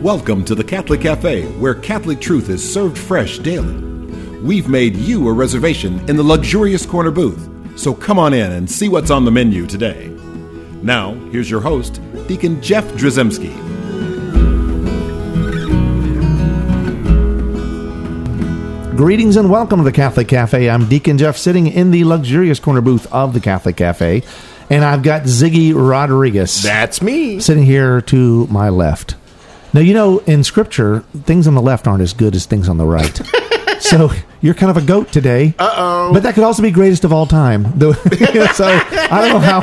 Welcome to the Catholic Cafe, where Catholic truth is served fresh daily. We've made you a reservation in the luxurious corner booth, so come on in and see what's on the menu today. Now, here's your host, Deacon Jeff Drzymala. Greetings and welcome to the Catholic Cafe. I'm Deacon Jeff sitting in the luxurious corner booth of the Catholic Cafe, and I've got Ziggy Rodriguez That's me. sitting here to my left. Now, you know, in Scripture, things on the left aren't as good as things on the right. so you're kind of a goat today. Uh oh. But that could also be greatest of all time. So I don't know how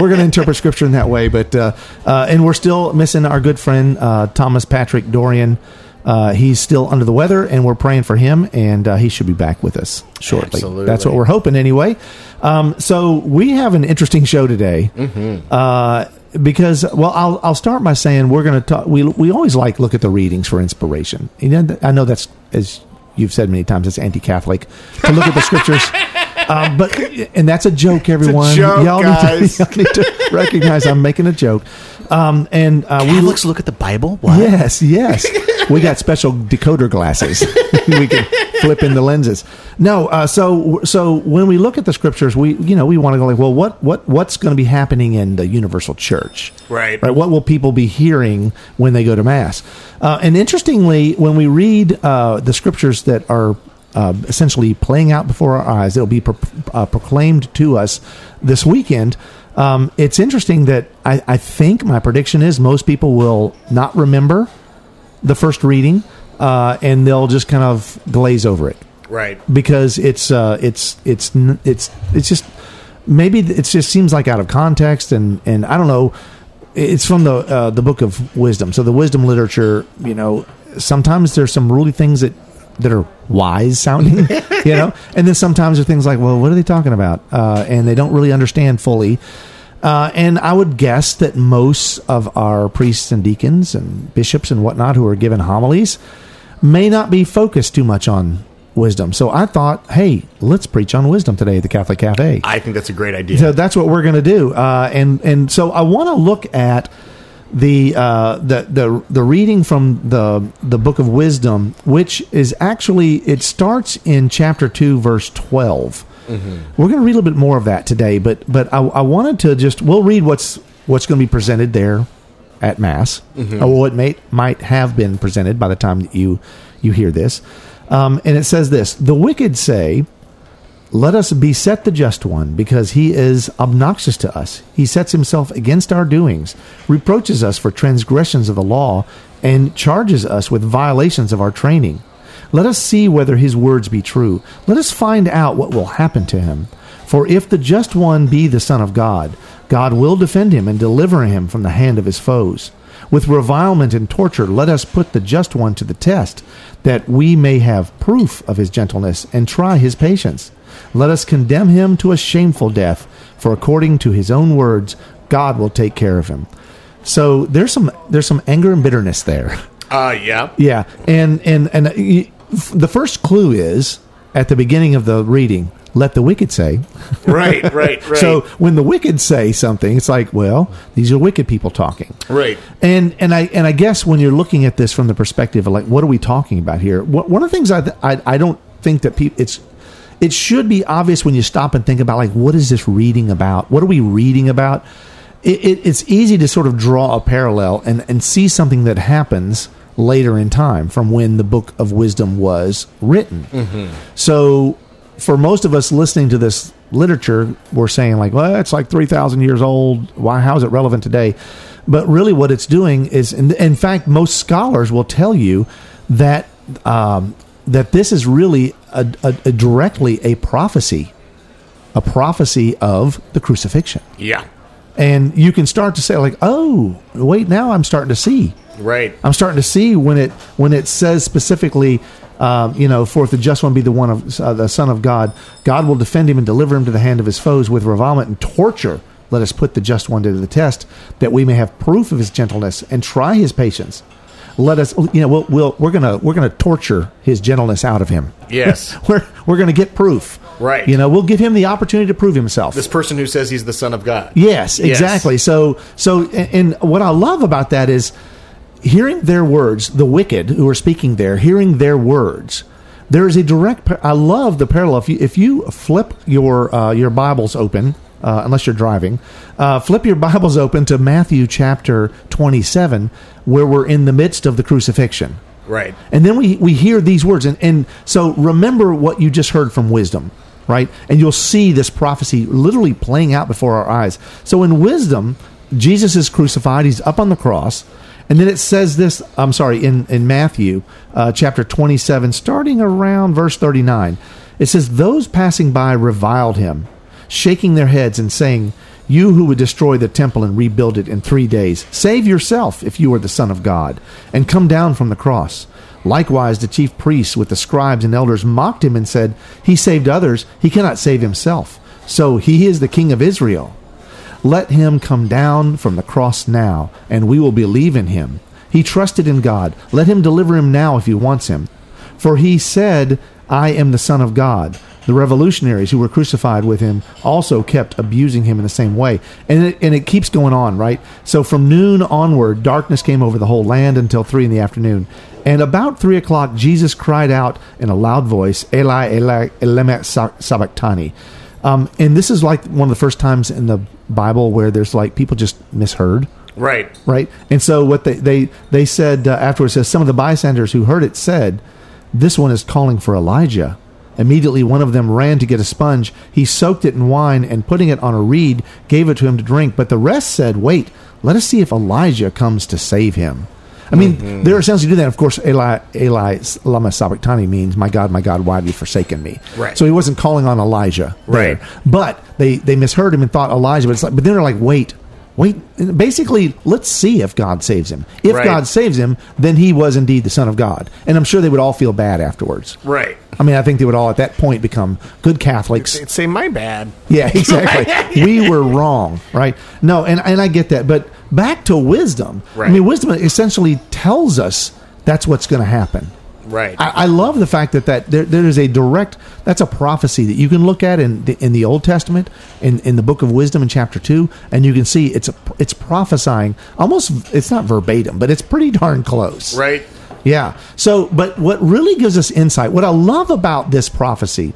we're going to interpret Scripture in that way, but uh, uh, and we're still missing our good friend uh, Thomas Patrick Dorian. Uh, he's still under the weather, and we're praying for him, and uh, he should be back with us shortly. Absolutely. That's what we're hoping, anyway. Um, so we have an interesting show today. Uh, because well, I'll I'll start by saying we're going to talk. We we always like look at the readings for inspiration. You know, I know that's as you've said many times, it's anti-Catholic to look at the scriptures. Um, but and that's a joke, everyone. joke, y'all, guys. Need to, y'all need to recognize I'm making a joke. Um, and uh, we Catholics look at the Bible. What? Yes, yes. we got special decoder glasses. we can flip in the lenses. No, uh, so so when we look at the scriptures, we you know we want to go like, well, what what what's going to be happening in the universal church? Right. Right. What will people be hearing when they go to mass? Uh, and interestingly, when we read uh, the scriptures that are uh, essentially playing out before our eyes, it'll be pro- uh, proclaimed to us this weekend. Um, it's interesting that I, I think my prediction is most people will not remember the first reading, uh, and they'll just kind of glaze over it Right. because it's uh, it's it's it's it's just maybe it just seems like out of context, and and I don't know. It's from the uh, the book of wisdom, so the wisdom literature. You know, sometimes there's some really things that that are wise sounding, you know, and then sometimes there are things like, well, what are they talking about? Uh, and they don't really understand fully. Uh, and I would guess that most of our priests and deacons and bishops and whatnot who are given homilies may not be focused too much on wisdom. So I thought, hey, let's preach on wisdom today at the Catholic Cafe. I think that's a great idea. So that's what we're going to do. Uh, and and so I want to look at the uh, the the the reading from the the book of wisdom, which is actually it starts in chapter two, verse 12 we We're going to read a little bit more of that today, but but I, I wanted to just we'll read what's what's going to be presented there at mass, or what may might have been presented by the time that you you hear this. Um, and it says this: the wicked say. Let us beset the just one, because he is obnoxious to us. He sets himself against our doings, reproaches us for transgressions of the law, and charges us with violations of our training. Let us see whether his words be true. Let us find out what will happen to him. For if the just one be the Son of God, God will defend him and deliver him from the hand of his foes. With revilement and torture, let us put the just one to the test, that we may have proof of his gentleness and try his patience. Let us condemn him to a shameful death, for according to his own words, God will take care of him. So there's some there's some anger and bitterness there. Uh, yeah. Yeah, and and and uh, f- the first clue is at the beginning of the reading. Let the wicked say. Right, right, right. So when the wicked say something, it's like, well, these are wicked people talking. Right. And and I and I guess when you're looking at this from the perspective of like, what are we talking about here? What, one of the things I, I I don't think that people it's it should be obvious when you stop and think about like, what is this reading about? What are we reading about? It, it, it's easy to sort of draw a parallel and and see something that happens later in time from when the book of wisdom was written. So for most of us listening to this literature, we're saying like, well, it's like three thousand years old. Why? How is it relevant today? But really, what it's doing is, in, in fact, most scholars will tell you that um, that this is really a, a, a directly a prophecy, a prophecy of the crucifixion. Yeah. And you can start to say like, oh, wait, now I'm starting to see. Right. I'm starting to see when it when it says specifically, um, you know, for if the just one be the one of uh, the Son of God, God will defend him and deliver him to the hand of his foes with revilement and torture. Let us put the just one to the test, that we may have proof of his gentleness and try his patience. Let us, you know, we'll, we'll we're gonna we're gonna torture his gentleness out of him. Yes. we're we're gonna get proof. Right. You know, we'll give him the opportunity to prove himself. This person who says he's the son of God. Yes, Yes. exactly. So, so, and, and what I love about that is, hearing their words, the wicked who are speaking there, hearing their words, there is a direct. par- I love the parallel. If you, if you flip your uh, your Bibles open, uh, unless you're driving, uh, flip your Bibles open to Matthew chapter 27, where we're in the midst of the crucifixion. Right. And then we, we hear these words. And, and so remember what you just heard from wisdom, right? And you'll see this prophecy literally playing out before our eyes. So in wisdom, Jesus is crucified, he's up on the cross. And then it says this, I'm sorry, in, in Matthew uh, chapter 27, starting around verse 39, it says, Those passing by reviled him, shaking their heads and saying, You who would destroy the temple and rebuild it in three days, save yourself if you are the Son of God, and come down from the cross. Likewise, the chief priests with the scribes and elders mocked him and said, He saved others, he cannot save himself. So he is the King of Israel. Let him come down from the cross now, and we will believe in him. He trusted in God. Let him deliver him now if he wants him. For he said, I am the Son of God. The revolutionaries who were crucified with him also kept abusing him in the same way. And it, and it keeps going on, right? So from noon onward, darkness came over the whole land until three in the afternoon. And about three o'clock, Jesus cried out in a loud voice, Eli, Eli, elema sabachthani. Um, and this is like one of the first times in the Bible where there's like people just misheard Right. right? And so what they they they said uh, afterwards says some of the bystanders who heard it said, "This one is calling for Elijah." Immediately, one of them ran to get a sponge. He soaked it in wine and, putting it on a reed, gave it to him to drink. But the rest said, "Wait, let us see if Elijah comes to save him." I mean, mm-hmm. there are essentially do that. Of course, Eli, Eli Lama Sabachthani means, "My God, my God, why have you forsaken me?" Right. So he wasn't calling on Elijah, there. Right. But they they misheard him and thought Elijah. But it's like, but then they're like, "Wait, wait." Basically, let's see if God saves him. If Right. God saves him, then he was indeed the Son of God. And I'm sure they would all feel bad afterwards. Right. I mean, I think they would all at that point become good Catholics. They'd say my bad. Yeah, exactly. we were wrong, right? No, and and I get that, but back to wisdom. I mean, wisdom essentially tells us that's what's going to happen. Right. I, I love the fact that that there, there is a direct that's a prophecy that you can look at in the, in the Old Testament in, in the book of Wisdom in chapter two, and you can see it's a, it's prophesying almost it's not verbatim, but it's pretty darn close. right. Yeah. So, but what really gives us insight, what I love about this prophecy,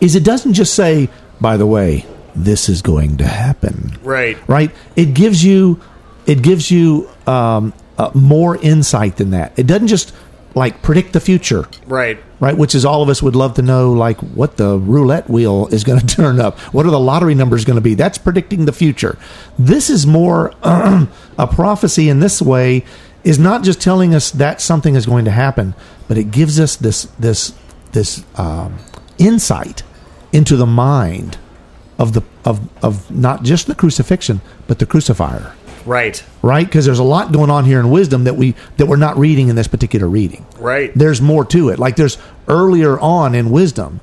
is it doesn't just say, by the way, this is going to happen. Right. Right? It gives you, it gives you um, uh, more insight than that. It doesn't just like predict the future. Right. Right, which is all of us would love to know, like what the roulette wheel is going to turn up. What are the lottery numbers going to be? That's predicting the future. This is more a prophecy in this way is not just telling us that something is going to happen, but it gives us this this this um, insight into the mind of the of of not just the crucifixion, but the crucifier Right. right? Because there's a lot going on here in wisdom that we that we're not reading in this particular reading. Right. There's more to it. Like there's earlier on in wisdom,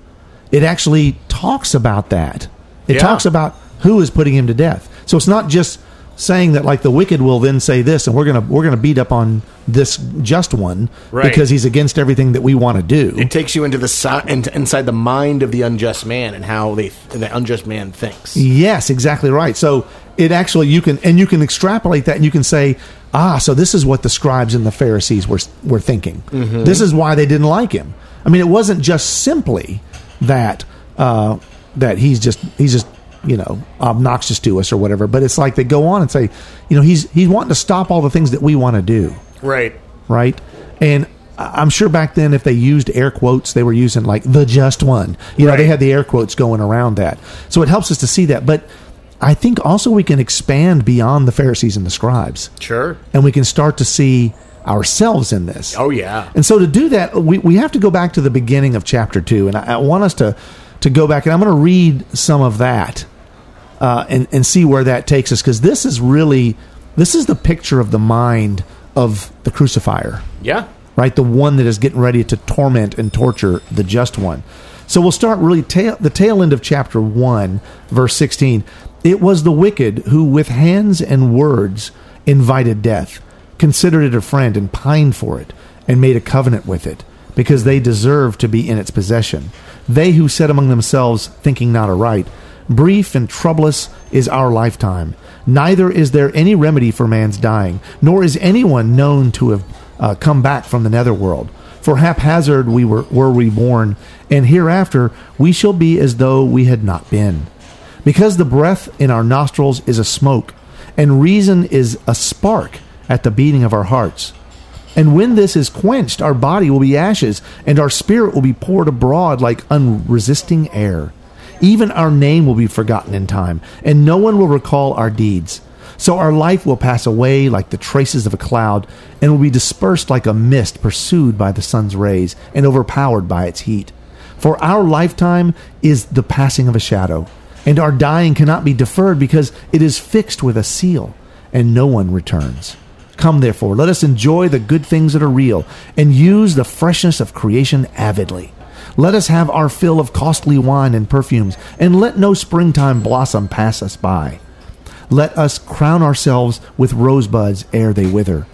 it actually talks about that. It Yeah. talks about who is putting him to death. So it's not just saying that like the wicked will then say this and we're gonna we're gonna beat up on this just one Right. because he's against everything that we want to do. It takes you into the into, inside the mind of the unjust man and how they the unjust man thinks. Yes, exactly right. So it actually you can and you can extrapolate that and you can say, ah, so this is what the scribes and the Pharisees were were thinking. This is why they didn't like him. I mean, it wasn't just simply that uh, that he's just he's just you know obnoxious to us or whatever, but it's like they go on and say, you know, he's he's wanting to stop all the things that we want to do Right. right? And I'm sure back then, if they used air quotes, they were using like the just one. You know, they had the air quotes going around that. So it helps us to see that. But I think also we can expand beyond the Pharisees and the scribes, Sure. and we can start to see ourselves in this. Oh yeah. And so to do that, we, we have to go back to the beginning of chapter two, and I, I want us to to go back, and I'm going to read some of that uh, and and see where that takes us, because this is really this is the picture of the mind of the crucifier, Yeah. right? The one that is getting ready to torment and torture the just one. So we'll start really tail, the tail end of chapter one, verse sixteen. It was the wicked who, with hands and words, invited death, considered it a friend, and pined for it, and made a covenant with it, because they deserved to be in its possession. They who said among themselves, thinking not aright, Brief and troublous is our lifetime. Neither is there any remedy for man's dying, nor is anyone known to have uh, come back from the netherworld. For haphazard we were, were reborn, and hereafter we shall be as though we had not been. Because the breath in our nostrils is a smoke, and reason is a spark at the beating of our hearts. And when this is quenched, our body will be ashes, and our spirit will be poured abroad like unresisting air. Even our name will be forgotten in time, and no one will recall our deeds. So our life will pass away like the traces of a cloud, and will be dispersed like a mist pursued by the sun's rays, and overpowered by its heat. For our lifetime is the passing of a shadow, and our dying cannot be deferred because it is fixed with a seal, and no one returns. Come, therefore, let us enjoy the good things that are real, and use the freshness of creation avidly. Let us have our fill of costly wine and perfumes, and let no springtime blossom pass us by. Let us crown ourselves with rosebuds ere they wither.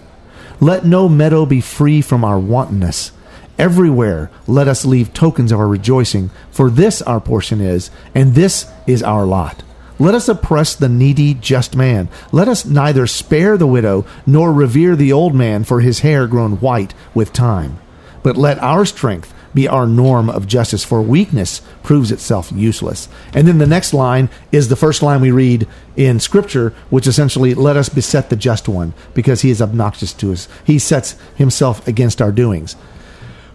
Let no meadow be free from our wantonness. Everywhere let us leave tokens of our rejoicing, for this our portion is, and this is our lot. Let us oppress the needy, just man. Let us neither spare the widow nor revere the old man for his hair grown white with time. But let our strength be our norm of justice, for weakness proves itself useless. And then the next line is the first line we read in Scripture, which essentially, let us beset the just one, because he is obnoxious to us. He sets himself against our doings.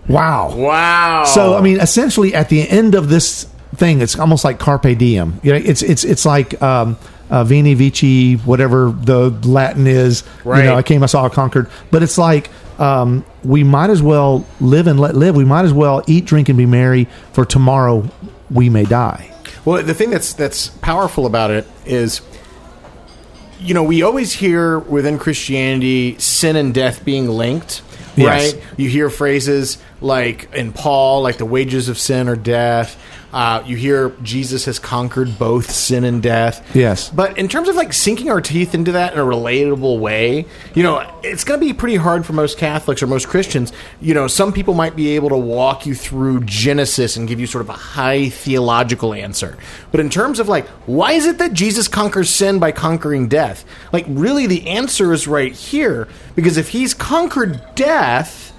Wow. Wow. So I mean, essentially, at the end of this thing, it's almost like carpe diem. You know, it's it's it's like um, uh, veni vici, whatever the Latin is. You know, I came, I saw, I conquered. But it's like um, we might as well live and let live. We might as well eat, drink, and be merry. For tomorrow we may die. Well, the thing that's that's powerful about it is, you know, we always hear within Christianity sin and death being linked, Yes. right? You hear phrases like in Paul, like the wages of sin or death. Uh, you hear Jesus has conquered both sin and death. Yes. But in terms of like sinking our teeth into that in a relatable way, you know, it's going to be pretty hard for most Catholics or most Christians. You know, some people might be able to walk you through Genesis and give you sort of a high theological answer. But in terms of like, why is it that Jesus conquers sin by conquering death? Like, really, the answer is right here. Because if he's conquered death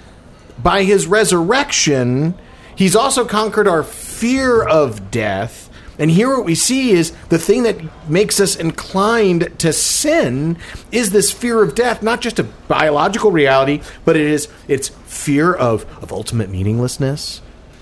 by his resurrection, he's also conquered our fear of death. And here, what we see is the thing that makes us inclined to sin is this fear of death, not just a biological reality, but it is it's fear of, of ultimate meaninglessness,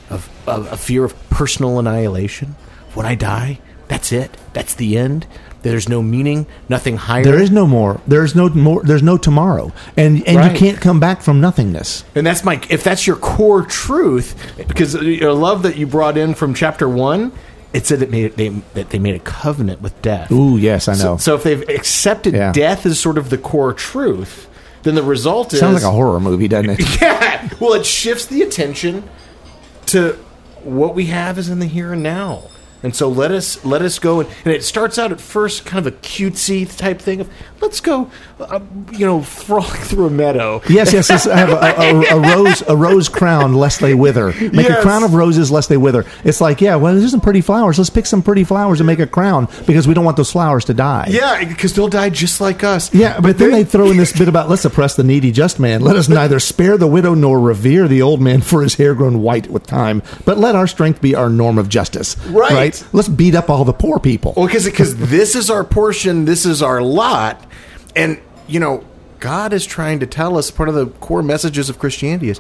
of, of a fear of personal annihilation. When I die, that's it. That's the end. There's no meaning, nothing higher. There is no more. There's no more. There's no tomorrow, and and Right. you can't come back from nothingness. And that's my if that's your core truth, because I love that you brought in from chapter one. It said that made they that they made a covenant with death. Ooh, yes, I know. So, so if they've accepted Yeah. death as sort of the core truth, then the result is Sounds like a horror movie, doesn't it? yeah. Well, it shifts the attention to what we have is in the here and now. And so let us let us go and, and it starts out at first kind of a cutesy type thing of let's go, uh, you know, frolic through a meadow. Yes, yes, yes. I have a, a, a rose, a rose crown, lest they wither. Make Yes. a crown of roses, lest they wither. It's like, yeah, well, there's some pretty flowers. Let's pick some pretty flowers and make a crown because we don't want those flowers to die. Yeah, because they'll die just like us. Yeah, but, then, they throw in this bit about let's oppress the needy just man. Let us neither spare the widow nor revere the old man for his hair grown white with time, but let our strength be our norm of justice. Right. Let's beat up all the poor people. Well, because this is our portion, this is our lot, and you know, God is trying to tell us part of the core messages of Christianity is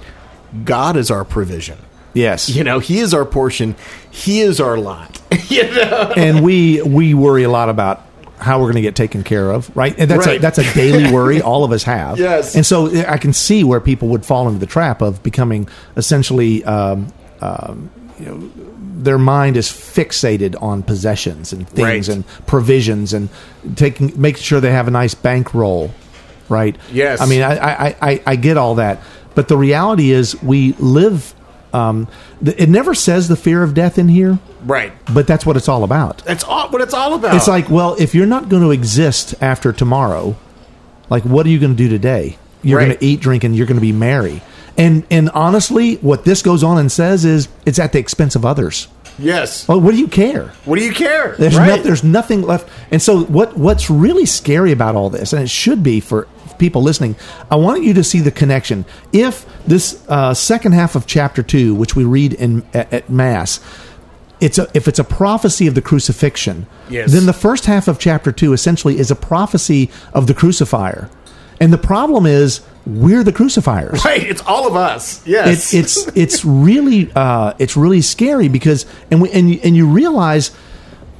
God is our provision. yes. You know, He is our portion, He is our lot. you know, and we we worry a lot about how we're going to get taken care of, right? And that's a that's a daily worry all of us have. Yes. And so I can see where people would fall into the trap of becoming essentially, um, um, you know, their mind is fixated on possessions and things Right. and provisions and taking making sure they have a nice bankroll, right? Yes. I mean, I I, I, I get all that, but the reality is we live. Um, it never says the fear of death in here, right? but that's what it's all about. That's all what it's all about. It's like, well, if you're not going to exist after tomorrow, like, what are you going to do today? You're Right. going to eat, drink, and you're going to be merry. And and honestly, what this goes on and says is it's at the expense of others. Yes. Well, what do you care? What do you care? There's, right. no, there's nothing left. And so, what what's really scary about all this, and it should be for people listening, I want you to see the connection. If this uh, second half of chapter two, which we read in at, at mass, it's a, if it's a prophecy of the crucifixion, Yes. then the first half of chapter two essentially is a prophecy of the crucifier. And the problem is we're the crucifiers right. It's all of us. Yes. it's it's it's really uh, it's really scary because and we, and you, and you realize,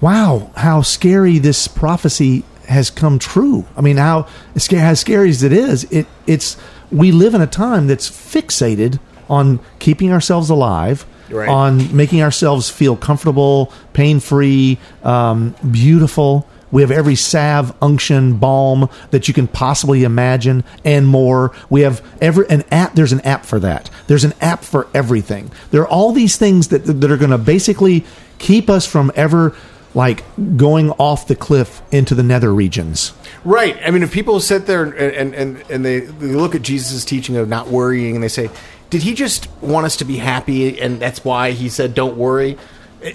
wow, how scary this prophecy has come true. I mean, how as scary as it is, it it's we live in a time that's fixated on keeping ourselves alive. Right. On making ourselves feel comfortable, pain free, um, beautiful. We have every salve, unction, balm that you can possibly imagine, and more. We have every an app. There's an app for that. There's an app for everything. There are all these things that that are going to basically keep us from ever like going off the cliff into the nether regions. Right. I mean, if people sit there and and, and, they, they look at Jesus' teaching of not worrying and they say, did he just want us to be happy and that's why he said don't worry?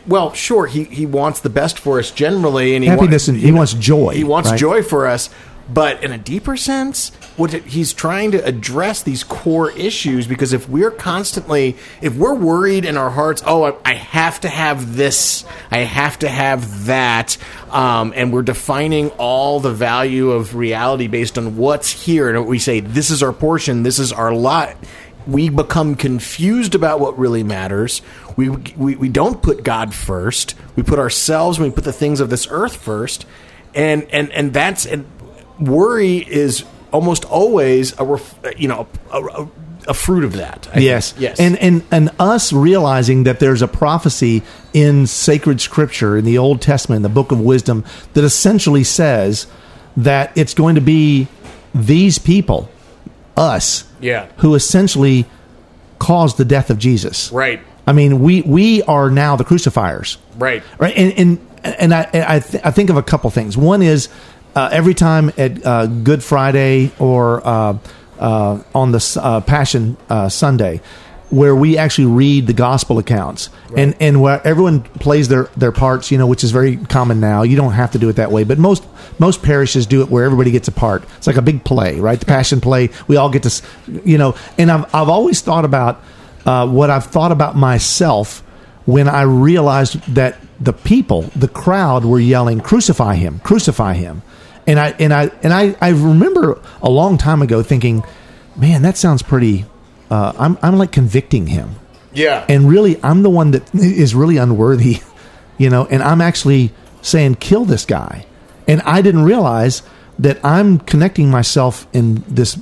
Well, sure, he, he wants the best for us generally, and he Happiness wa- and he wants joy. He wants right? joy for us, but in a deeper sense, what it, he's trying to address these core issues because if we're constantly, if we're worried in our hearts, oh, I, I have to have this, I have to have that, um, and we're defining all the value of reality based on what's here, and we say this is our portion, this is our lot. We become confused about what really matters. We, we we don't put God first. We put ourselves. We put the things of this earth first, and and and that's and worry is almost always a ref, you know a, a, a fruit of that. I think. yes yes, and and and us realizing that there's a prophecy in sacred scripture in the old testament in the book of wisdom that essentially says that it's going to be these people us Yeah. who essentially caused the death of jesus. Right, i mean we we are now the crucifiers. Right, right? And and, and i I, th- I think of a couple things. One is uh, every time at uh, good friday or uh, uh, on the uh, passion uh, sunday where we actually read the gospel accounts and and where everyone plays their their parts you know which is very common now you don't have to do it that way but most most parishes do it where everybody gets a part it's like a big play right the passion play we all get to you know and i've, I've always thought about uh, what i've thought about myself when I realized that the people, the crowd, were yelling, "Crucify him! Crucify him!" And I and I and I, I remember a long time ago thinking, "Man, that sounds pretty." Uh, I'm I'm like convicting him, yeah, and really, I'm the one that is really unworthy, you know. And I'm actually saying, "Kill this guy," and I didn't realize that I'm connecting myself in this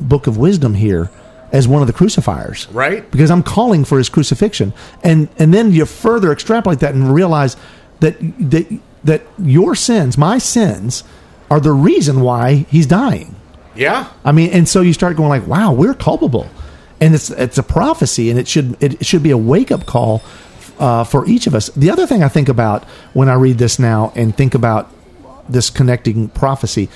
book of wisdom here as one of the crucifiers right, because I'm calling for his crucifixion. And and then you further extrapolate that and realize that that that your sins, my sins, are the reason why he's dying. yeah, I mean, and so you start going like, wow, we're culpable, and it's it's a prophecy, and it should it should be a wake up call uh, for each of us. The other thing I think about when I read this now and think about this connecting prophecy.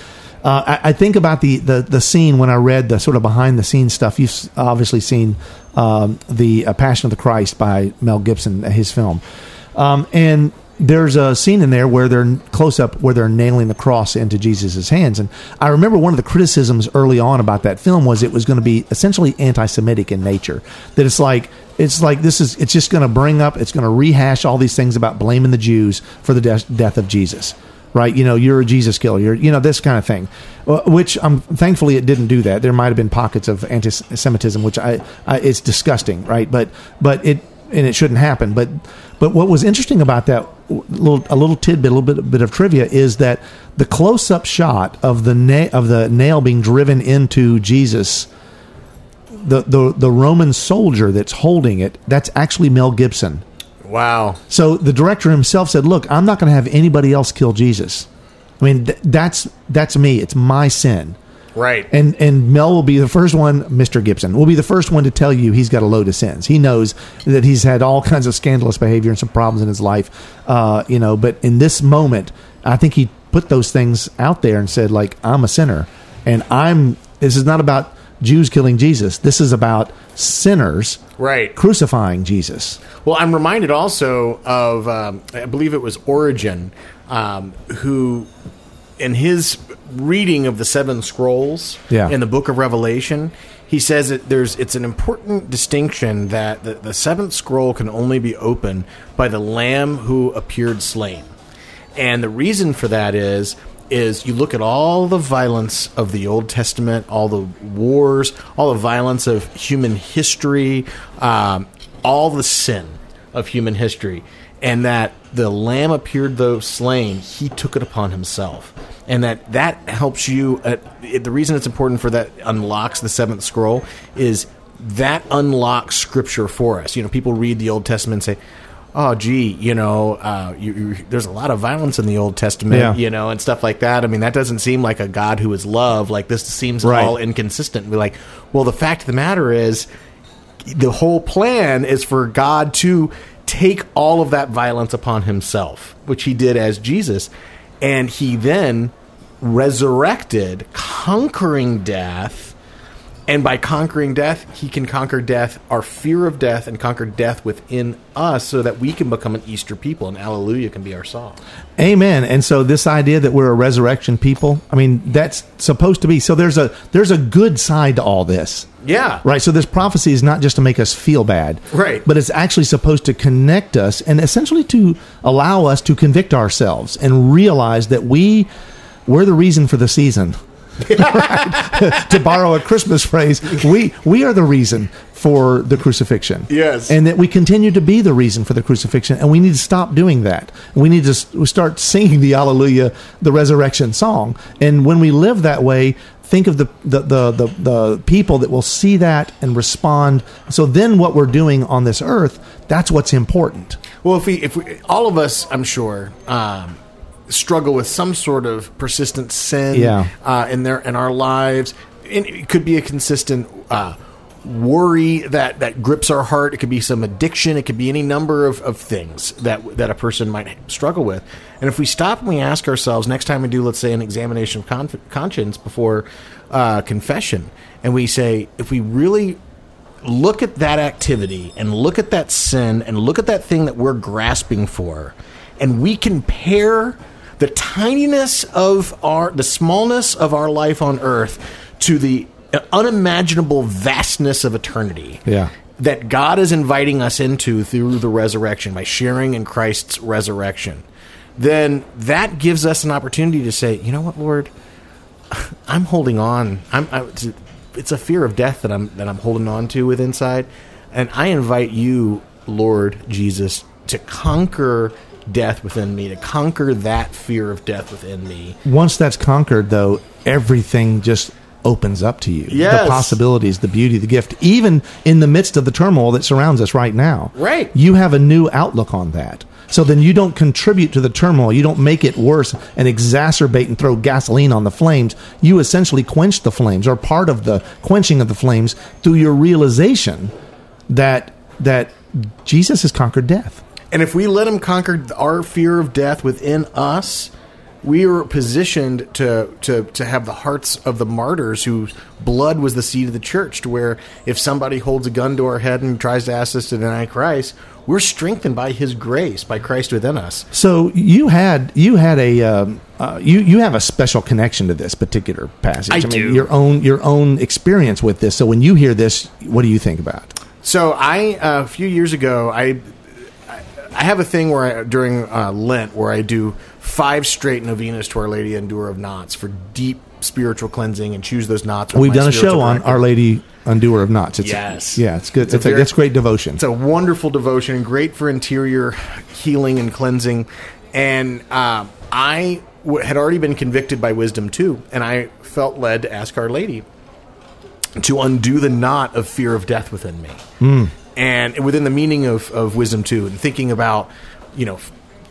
Uh, I, I think about the, the the scene when I read the sort of behind the scenes stuff. You've obviously seen um, the uh, Passion of the Christ by Mel Gibson, uh, his film, um, and there's a scene in there where they're close up where they're nailing the cross into Jesus' hands. And I remember one of the criticisms early on about that film was it was going to be essentially anti-Semitic in nature. That it's like it's like this is it's just going to bring up it's going to rehash all these things about blaming the Jews for the de- death of Jesus. Right, you know, you're a Jesus killer. You're, you know, this kind of thing. Uh, Which, um, thankfully, it didn't do that. There might have been pockets of anti-Semitism, which I, I, it's disgusting, right? But, but it, and it shouldn't happen. But but what was interesting about that little a little tidbit, a little bit, bit of trivia is that the close up shot of the na- of the nail being driven into Jesus, the, the the Roman soldier that's holding it, that's actually Mel Gibson. wow, So the director himself said, "Look, I'm not going to have anybody else kill Jesus. I mean, th- that's that's me. It's my sin." Right, And and Mel will be the first one, Mr. Gibson will be the first one to tell you he's got a load of sins. He knows that he's had all kinds of scandalous behavior and some problems in his life. Uh, you know, but in this moment, I think he put those things out there and said, like, I'm a sinner, and I'm. This is not about Jews killing Jesus. This is about sinners Right. crucifying Jesus. Well, I'm reminded also of, um, I believe it was Origen, um, who, in his reading of the seven scrolls Yeah. in the book of Revelation, he says that there's it's an important distinction that the, the seventh scroll can only be opened by the Lamb who appeared slain, and the reason for that is is you look at all the violence of the Old Testament, all the wars, all the violence of human history, um, all the sin of human history, and that the Lamb appeared though slain, he took it upon himself, and that that helps you. Uh, it, the reason it's important for that unlocks the seventh scroll is that unlocks Scripture for us. You know, people read the Old Testament and say. Oh, gee, you know, uh, you, you, there's a lot of violence in the Old Testament, Yeah. you know, and stuff like that. I mean, that doesn't seem like a God who is love. Like this seems Right. all inconsistent. We're like, well, the fact of the matter is, the whole plan is for God to take all of that violence upon himself, which he did as Jesus, and he then resurrected, conquering death. And by conquering death, he can conquer death, our fear of death, and conquer death within us so that we can become an Easter people, and Alleluia can be our song. Amen. And so this idea that we're a resurrection people, I mean, that's supposed to be. So there's a there's a good side to all this. Yeah. Right. So this prophecy is not just to make us feel bad. Right. But it's actually supposed to connect us and essentially to allow us to convict ourselves and realize that we we're the reason for the season. To borrow a Christmas phrase, we we are the reason for the crucifixion. Yes. And that we continue to be the reason for the crucifixion and we need to stop doing that. We need to s- start singing the Alleluia, the resurrection song. And when we live that way, think of the, the, the, the, the people that will see that and respond. So then what we're doing on this earth, that's what's important. Well, if we, if we, all of us, I'm sure, um, struggle with some sort of persistent sin, Yeah. uh, in their in our lives, and it could be a consistent uh, worry that that grips our heart. It could be some addiction. It could be any number of, of things that that a person might struggle with. And if we stop and we ask ourselves next time we do, let's say, an examination of con- conscience before uh, confession, and we say, if we really look at that activity and look at that sin and look at that thing that we're grasping for and we compare the tininess of our the smallness of our life on earth to the unimaginable vastness of eternity Yeah. that God is inviting us into through the resurrection by sharing in Christ's resurrection then that gives us an opportunity to say you know what lord I'm holding on. I'm, I, it's, a, it's a fear of death that I'm that I'm holding on to with inside, and I invite you, Lord Jesus, to conquer death within me, to conquer that fear of death within me. Once that's conquered, though, everything just opens up to you. Yes. The possibilities, the beauty, the gift, even in the midst of the turmoil that surrounds us right now. Right. You have a new outlook on that. So then you don't contribute to the turmoil. You don't make it worse and exacerbate and throw gasoline on the flames. You essentially quench the flames or part of the quenching of the flames through your realization that that Jesus has conquered death. And if we let him conquer our fear of death within us, we are positioned to, to, to have the hearts of the martyrs whose blood was the seed of the church. To where if somebody holds a gun to our head and tries to ask us to deny Christ, we're strengthened by His grace, by Christ within us. So you had you had a um, uh, you you have a special connection to this particular passage. I mean, do. your own your own experience with this. So when you hear this, what do you think about? So I uh, a few years ago I I have a thing where I, during uh, Lent where I do five straight novenas to Our Lady Undoer of Knots for deep spiritual cleansing and choose those knots. We've done a show on. Our Lady Undoer of Knots. It's, Yes. yeah, it's good. It's It's, a very- it's great devotion. It's a wonderful devotion and great for interior healing and cleansing. And um, I w- had already been convicted by Wisdom 2, and I felt led to ask Our Lady to undo the knot of fear of death within me. And within the meaning of, of Wisdom 2, and thinking about, you know,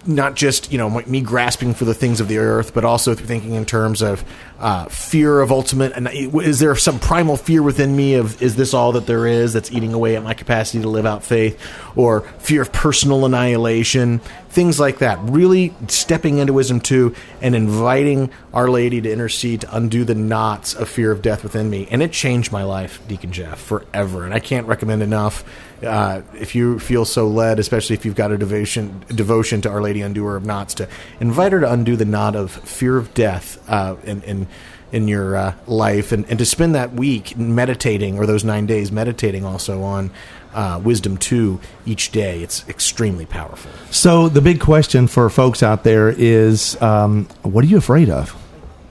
not just you know me grasping for the things of the earth, but also thinking in terms of uh, fear of ultimate. And is there some primal fear within me of is this all that there is that's eating away at my capacity to live out faith, or fear of personal annihilation? things like that. Really stepping into wisdom 2, and inviting Our Lady to intercede to undo the knots of fear of death within me, and it changed my life, Deacon Jeff, forever. And I can't recommend enough. Uh, if you feel so led, especially if you've got a devotion devotion to Our Lady Undoer of Knots, to invite her to undo the knot of fear of death uh, and. and in your uh, life and, and to spend that week meditating or those nine days meditating also on uh, wisdom 2 each day it's extremely powerful So the big question for folks out there is, um, what are you afraid of?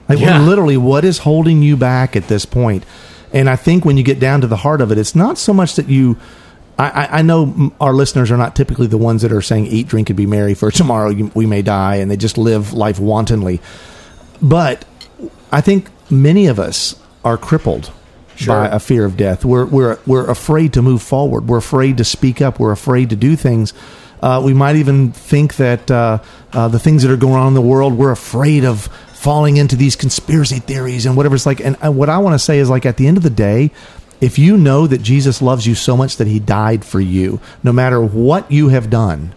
Like Yeah. literally, what is holding you back at this point? And I think when you get down to the heart of it, it's not so much that you. I, I- know our listeners are not typically the ones that are saying "eat, drink, and be merry," for tomorrow we may die, and they just live life wantonly. But I think many of us are crippled Sure. by a fear of death. We're we're we're afraid to move forward. We're afraid to speak up. We're afraid to do things. Uh, we might even think that uh, uh, the things that are going on in the world, we're afraid of falling into these conspiracy theories and whatever it's like. And uh, what I want to say is, like, at the end of the day, if you know that Jesus loves you so much that He died for you, no matter what you have done,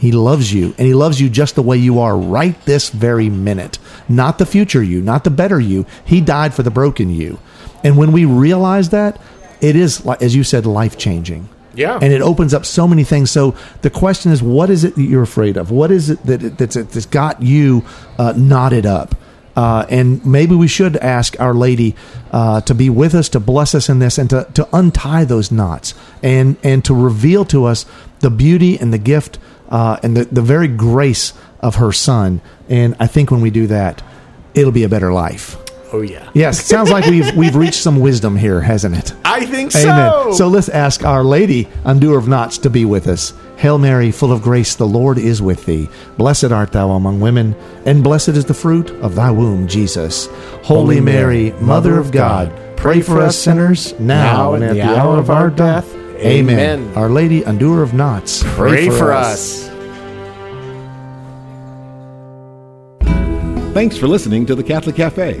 he loves you, and He loves you just the way you are right this very minute. Not the future you, not the better you. He died for the broken you. And when we realize that, it is, as you said, life changing. Yeah. And it opens up so many things. So the question is, what is it that you're afraid of? What is it that that's, that's got you uh, knotted up? Uh, and maybe we should ask Our Lady uh, to be with us, to bless us in this, and to, to untie those knots, and and to reveal to us the beauty and the gift uh, and the, the very grace of her Son. And I think when we do that, it'll be a better life. Oh yeah Yes, it sounds like we've we've reached some wisdom here, hasn't it? i think so Amen. So let's ask Our Lady, Undoer of Knots, to be with us. Hail Mary, full of grace, the Lord is with thee. Blessed art thou among women, and blessed is the fruit of thy womb, Jesus. Holy, Mary, Mother of God, pray for us sinners, now and at the hour of our death. Amen. Amen. Our Lady, Undoer of Knots, pray for us. Thanks for listening to the Catholic Cafe.